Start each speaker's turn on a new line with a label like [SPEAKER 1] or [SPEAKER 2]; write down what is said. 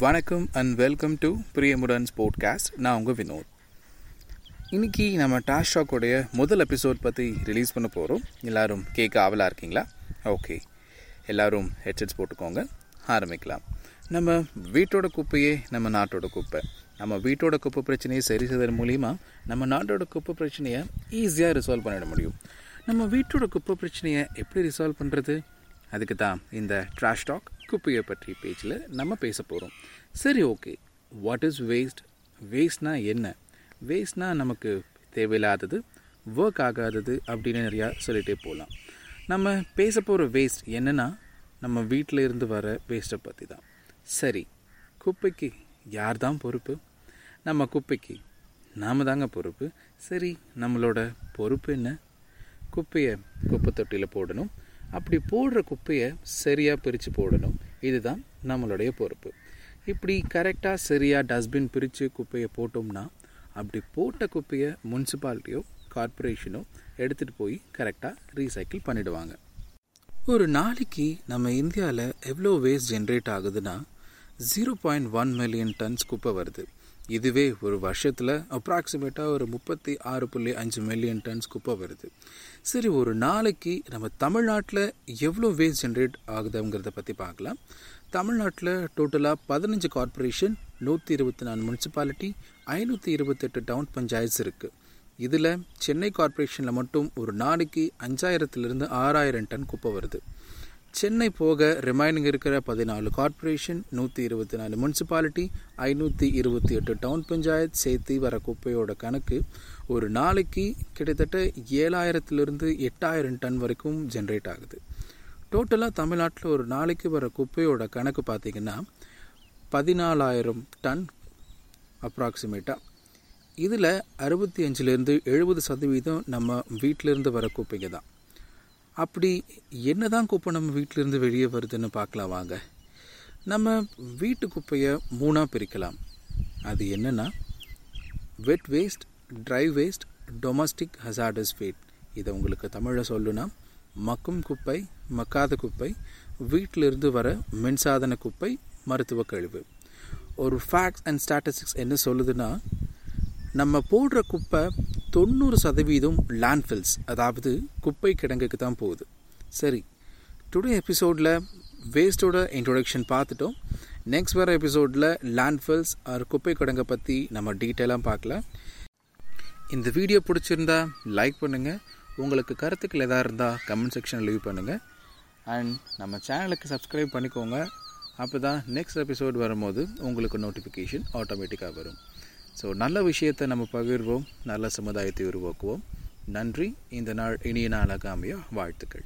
[SPEAKER 1] வணக்கம் and welcome to Priyamudan podcast நான் உங்கள் வினோத். இன்றைக்கி நம்ம டாஷ் ஷாக்கோடைய முதல் எபிசோட் பற்றி ரிலீஸ் பண்ண போகிறோம் எல்லோரும் கேட்க ஆவலாக இருக்கீங்களா? ஓகே எல்லோரும் ஹெட்செட்ஸ் போட்டுக்கோங்க. ஆரம்பிக்கலாம். நம்ம வீட்டோட குப்பையே நம்ம நாட்டோட குப்பை. நம்ம வீட்டோட குப்பை பிரச்சனையை சரி செய்வதன் மூலிமா நம்ம நாட்டோட குப்பை பிரச்சனையை ஈஸியாக ரிசால்வ் பண்ணிட முடியும். நம்ம வீட்டோட குப்பை பிரச்சனையை எப்படி ரிசால்வ் பண்ணுறது அதுக்கு தான் இந்த ட்ராஷ் டாக் குப்பையை பற்றி பேச்சில் நம்ம பேச போகிறோம் சரி ஓகே. வாட் இஸ் வேஸ்ட் வேஸ்ட்னா என்ன? வேஸ்ட்னா நமக்கு தேவையில்லாதது ஒர்க் ஆகாதது அப்படின்னு நிறையா சொல்லிகிட்டே போகலாம் நம்ம பேச போகிற வேஸ்ட் என்னென்னா நம்ம வீட்டில் இருந்து வர வேஸ்ட்டை பற்றி தான். சரி குப்பைக்கு யார் தான் பொறுப்பு? நம்ம குப்பைக்கு நாம் தாங்க பொறுப்பு. சரி நம்மளோட பொறுப்பு என்ன? குப்பையை குப்பை தொட்டியில் போடணும். அப்படி போடுற குப்பையை சரியாக பிரித்து போடணும். இதுதான் நம்மளுடைய பொறுப்பு. இப்படி கரெக்டாக சரியாக டஸ்ட்பின் பிரித்து குப்பையை போட்டோம்னா அப்படி போட்ட குப்பையை முனிசிபாலிட்டியோ கார்ப்பரேஷனோ எடுத்துகிட்டு போய் கரெக்டாக ரீசைக்கிள் பண்ணிவிடுவாங்க ஒரு நாளைக்கு நம்ம இந்தியாவில் எவ்வளோ வேஸ்ட் ஜென்ரேட் ஆகுதுன்னா zero point one million tons குப்பை வருது. இதுவே ஒரு வருஷத்தில் அப்ராக்சிமேட்டாக ஒரு முப்பத்தி ஆறு புள்ளி அஞ்சு மில்லியன் டன்ஸ் குப்பை வருது. சரி ஒரு நாளைக்கு நம்ம தமிழ்நாட்டில் எவ்வளோ வேஸ்ட் ஜென்ரேட் ஆகுதுங்கிறத பற்றி பார்க்கலாம். தமிழ்நாட்டில் டோட்டலாக பதினஞ்சு கார்ப்பரேஷன் நூற்றி இருபத்தி நாலு முனிசிபாலிட்டி ஐநூற்றி இருபத்தெட்டு டவுன் பஞ்சாயத்து இருக்குது இதில் சென்னை கார்பரேஷனில் மட்டும் ஒரு நாளைக்கு அஞ்சாயிரத்துலேருந்து ஆறாயிரம் டன் குப்பை வருது. சென்னை போக ரிமைனிங் இருக்கிற பதினாலு கார்ப்பரேஷன் நூற்றி இருபத்தி நாலு முனிசிபாலிட்டி ஐநூற்றி இருபத்தி எட்டு டவுன் பஞ்சாயத் சேர்த்து வர குப்பையோட கணக்கு ஒரு நாளைக்கு கிட்டத்தட்ட ஏழாயிரத்துலேருந்து எட்டாயிரம் டன் வரைக்கும் ஜென்ரேட் ஆகுது. டோட்டலாக தமிழ்நாட்டில் ஒரு நாளைக்கு வர குப்பையோட கணக்கு பார்த்திங்கன்னா பதினாலாயிரம் டன் அப்ராக்சிமேட்டாக இதில் அறுபத்தி அஞ்சுலேருந்து எழுபது சதவீதம் நம்ம வீட்டிலேருந்து வர குப்பைங்க தான். அப்படி என்ன தான் குப்பை நம்ம வீட்டிலேருந்து வெளியே வருதுன்னு பார்க்கலாம் வாங்க. நம்ம வீட்டு குப்பையை மூணாக பிரிக்கலாம். அது என்னென்னா wet waste dry waste domestic hazardous waste இதை உங்களுக்கு தமிழில் சொல்லுனா மக்கும் குப்பை மக்காத குப்பை வீட்டிலிருந்து வர மின்சாதன குப்பை மருத்துவ கழிவு. ஒரு ஃபேக்ட்ஸ் அண்ட் ஸ்டாட்டிஸ்டிக்ஸ் என்ன சொல்லுதுன்னா நம்ம போடுற குப்பை தொண்ணூறு சதவீதம் லேண்ட்ஃபில்ஸ் அதாவது குப்பை கிடங்குக்கு தான் போகுது. சரி டுடே எபிசோடில் வேஸ்ட்டோட இன்ட்ரொடக்ஷன் பார்த்துட்டோம். நெக்ஸ்ட் வர எபிசோடில் லேண்ட்ஃபில்ஸ் ஆர் குப்பை கிடங்கை பற்றி நம்ம டீட்டெயிலாக பார்க்கல. இந்த வீடியோ பிடிச்சிருந்தா லைக் பண்ணுங்கள் உங்களுக்கு கருத்துக்கள் எதாக இருந்தால் கமெண்ட் செக்ஷனில் லீவ் பண்ணுங்கள் அண்ட் நம்ம சேனலுக்கு சப்ஸ்கிரைப் பண்ணிக்கோங்க. அப்போ தான் நெக்ஸ்ட் எபிசோட் வரும்போது உங்களுக்கு நோட்டிஃபிகேஷன் ஆட்டோமேட்டிக்காக வரும். ஸோ நல்ல விஷயத்தை நம்ம பகிர்வோம் நல்ல சமுதாயத்தை உருவாக்குவோம். நன்றி. இந்த நாள் இனிய நாளாக அமைய வாழ்த்துக்கள்.